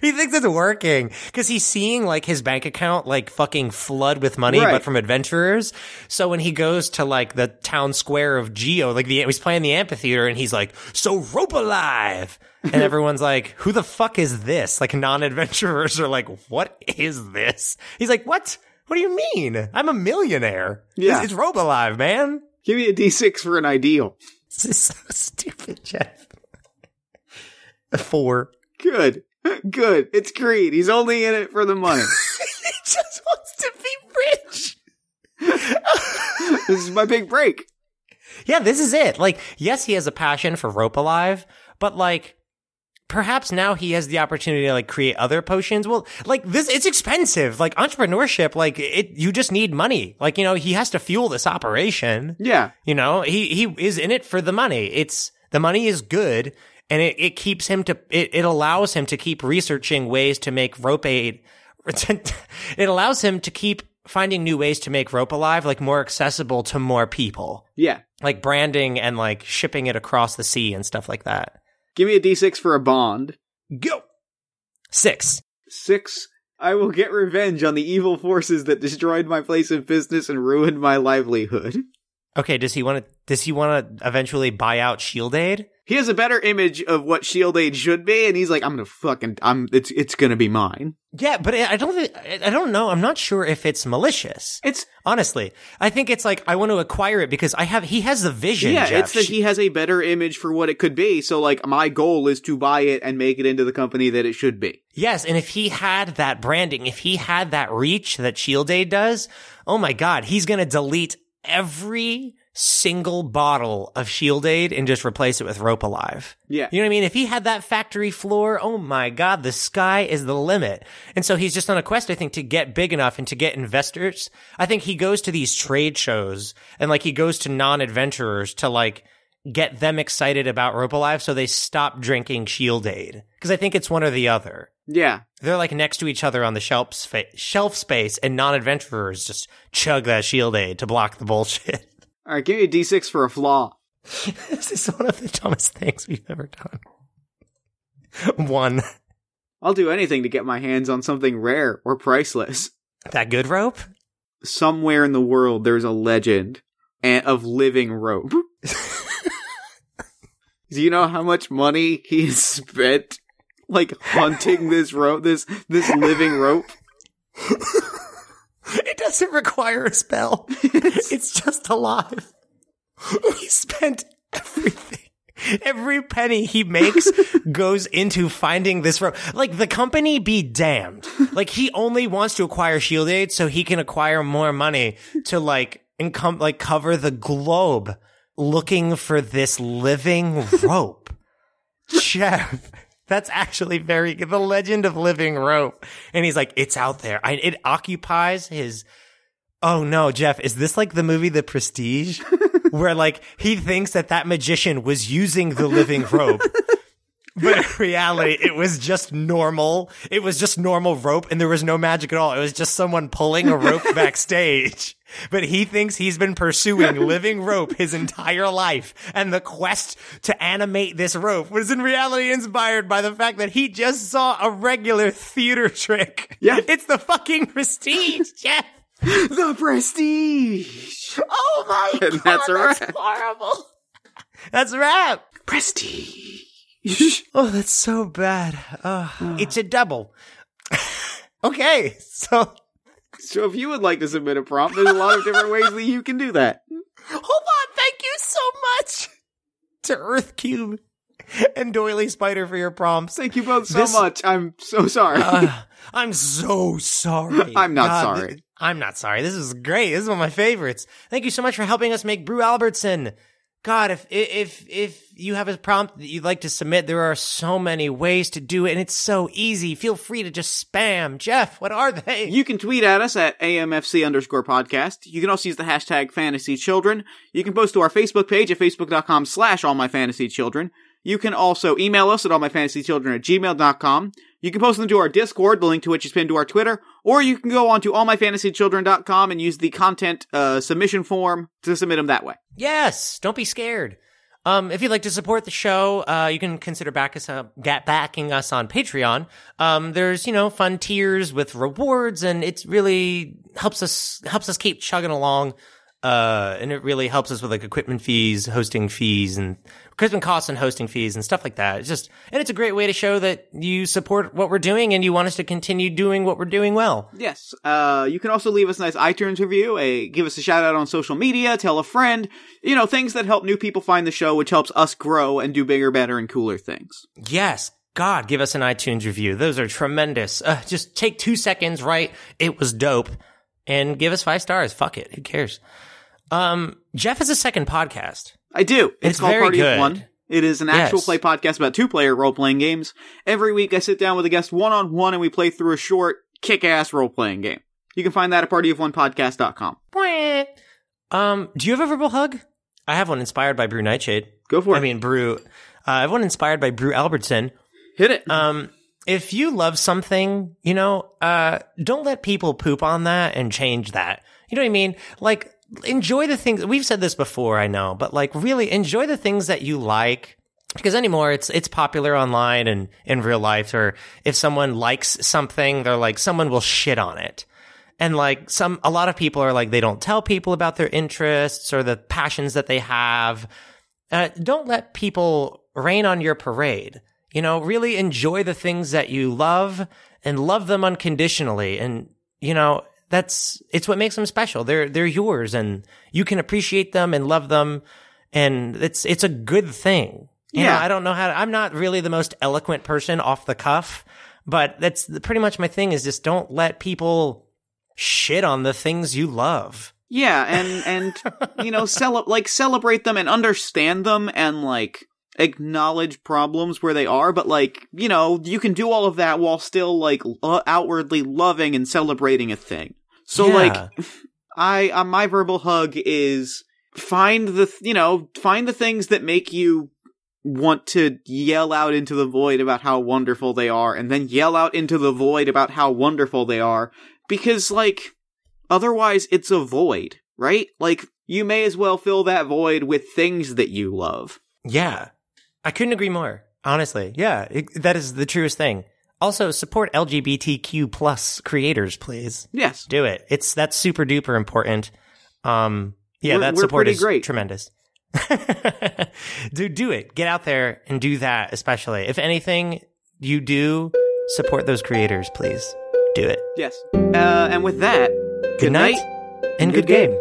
He thinks it's working because he's seeing like his bank account like fucking flood with money, Right. but from adventurers. So when he goes to like the town square of Geo, like the he's playing the amphitheater, and he's like, "So rope alive," and *laughs* everyone's like, "Who the fuck is this?" Like non-adventurers are like, "What is this?" He's like, "What? What do you mean? I'm a millionaire. Yeah. it's, it's rope alive, man." Give me a D6 for an ideal. This is so *laughs* stupid, Jeff. *laughs* A four. Good. *laughs* Good. It's greed. He's only in it for the money. *laughs* he just wants to be rich. *laughs* this is my big break. Yeah, this is it. Like, yes, he has a passion for rope alive, but like, perhaps now he has the opportunity to like create other potions. Well, like this, it's expensive. Like entrepreneurship, like it, you just need money. Like, you know, he has to fuel this operation. Yeah. You know, he, he is in it for the money. It's, the money is good and it, it keeps him to, it, it allows him to keep researching ways to make rope aid. *laughs* it allows him to keep finding new ways to make rope alive, like more accessible to more people Yeah. like branding and like shipping it across the sea and stuff like that. Give me a D6 for a bond. Go. Six. Six. I will get revenge on the evil forces that destroyed my place of business and ruined my livelihood. Okay, does he want to does he want to eventually buy out Shield Aid? He has a better image of what Shield Aid should be, and he's like, "I'm gonna fucking, I'm, it's, it's gonna be mine." Yeah, but I don't think I don't know. I'm not sure if it's malicious. It's Honestly, I think it's like I want to acquire it because I have he has the vision. yeah, Jeff. it's that he has a better image for what it could be. So, like, my goal is to buy it and make it into the company that it should be. Yes, and if he had that branding, if he had that reach that Shield Aid does, oh my god, he's to delete every single bottle of Shield Aid and just replace it with Rope Alive. Yeah, You know what I mean? If he had that factory floor, oh my god, the sky is the limit. And so he's just on a quest, I think, to get big enough and to get investors. I think he goes to these trade shows and like he goes to non-adventurers to like get them excited about Rope Alive so they stop drinking Shield Aid. Cause I think it's one or the other. yeah. They're like next to each other on the shelf, spa- shelf space and non-adventurers just chug that Shield Aid to block the bullshit. *laughs* All right, give me a D6 for a flaw. *laughs* this is one of the dumbest things we've ever done. One. I'll do anything to get my hands on something rare or priceless. That good rope? Somewhere in the world, there's a legend eh, of living rope. *laughs* *laughs* Do you know how much money he has spent, like hunting this rope, this this living rope? *laughs* It doesn't require a spell. it's just alive. He spent everything. Every penny he makes *laughs* goes into finding this rope. Like the company be damned. Like he only wants to acquire shield aid so he can acquire more money to like income like cover the globe looking for this living rope. *laughs* Jeff. That's actually very good. The legend of living rope. And he's like, it's out there. I, it occupies his. Oh no, Jeff, is this like the movie The Prestige? *laughs* Where like he thinks that that magician was using the living rope. But *laughs* in reality, it was just normal. It was just normal rope and there was no magic at all. It was just someone pulling a rope *laughs* backstage. But he thinks he's been pursuing *laughs* living rope his entire life. And the quest to animate this rope was in reality inspired by the fact that he just saw a regular theater trick. Yeah. It's the fucking prestige, Jeff. the prestige. Oh my And that's a that's wrap. horrible. That's a wrap. Prestige. *laughs* Oh, that's so bad. Oh, it's a double. *laughs* okay, so so if you would like to submit a prompt, there's a lot of different ways that you can do that. *laughs* hold on. Thank you so much to Earth Cube and Doily Spider for your prompts. Thank you both so This- much. I'm so sorry. Uh, I'm so sorry. I'm not God, sorry. th- I'm not sorry. This is great. This is one of my favorites. Thank you so much for helping us make Brew Albertson. God, if if if you have a prompt that you'd like to submit, there are so many ways to do it, and it's so easy. Feel free to just spam. Jeff, what are they? You can tweet at us at AMFC underscore podcast. You can also use the hashtag fantasy children. You can post to our Facebook page at facebook.com slash all my fantasy children. You can also email us at allmyfantasychildren at gmail.com. You can post them to our Discord, the link to which is pinned to our Twitter, or you can go on to allmyfantasychildren.com and use the content uh, submission form to submit them that way. Yes, don't be scared. Um, if you'd like to support the show, uh, you can consider back us, backing us on Patreon. Um, there's, you know, fun tiers with rewards and it really helps us, helps us keep chugging along. Uh, and it really helps us with like equipment fees, hosting fees and equipment costs and hosting fees and stuff like that. It's just, and it's a great way to show that you support what we're doing and you want us to continue doing what we're doing well. Yes. Uh, you can also leave us a nice iTunes review, a give us a shout out on social media, tell a friend, you know, things that help new people find the show, which helps us grow and do bigger, better, and cooler things. Yes. God, give us an iTunes review. Those are tremendous. Uh, just take two seconds, right? It was dope. And give us five stars. Fuck it. Who cares? Um, Jeff has a second podcast. I do. It's, It's called very Party good. of One. It is an actual Yes. play podcast about two player role playing games. Every week I sit down with a guest one on one and we play through a short, kick ass role playing game. You can find that at partyofonepodcast.com. Um, do you have a verbal hug? I have one inspired by Brew Nightshade. Go for it. I mean, Brew. Uh, I have one inspired by Brew Albertson. hit it. Um, if you love something, you know, uh, don't let people poop on that and change that. You know what I mean? Like, enjoy the things, we've said this before, I know, but like really enjoy the things that you like. Because anymore, it's, it's popular online and in real life, or if someone likes something, they're like, someone will shit on it. And like some, a lot of people are like, they don't tell people about their interests or the passions that they have. Uh, don't let people rain on your parade. You know, really enjoy the things that you love and love them unconditionally. And, you know, that's, it's what makes them special. They're, they're yours and you can appreciate them and love them. And it's, it's a good thing. You know, Yeah. I don't know how to, I'm not really the most eloquent person off the cuff, but that's pretty much my thing is just don't let people shit on the things you love. Yeah, and and you know, *laughs* cel- like celebrate them and understand them and like acknowledge problems where they are, but like, you know, you can do all of that while still like lo- outwardly loving and celebrating a thing. So Yeah. like *laughs* I uh, my verbal hug is find the th- you know, find the things that make you want to yell out into the void about how wonderful they are and then yell out into the void about how wonderful they are because like Otherwise, it's a void, right? Like, you may as well fill that void with things that you love. Yeah. I couldn't agree more. Honestly. Yeah. It, that is the truest thing. Also, support LGBTQ plus creators, please. Yes. Do it. It's, that's super duper important. Um, yeah, We're- that we're support is great. tremendous. *laughs* do, do it. Get out there and do that, especially. If anything you do, support those creators, please. Do it. Yes. Uh, and with that, Good night and good game.